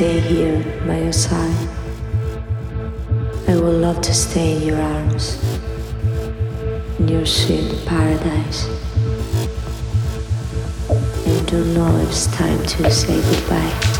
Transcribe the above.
Stay here by your side. I would love to stay in your arms, in your sweet paradise. I don't know if it's time to say goodbye.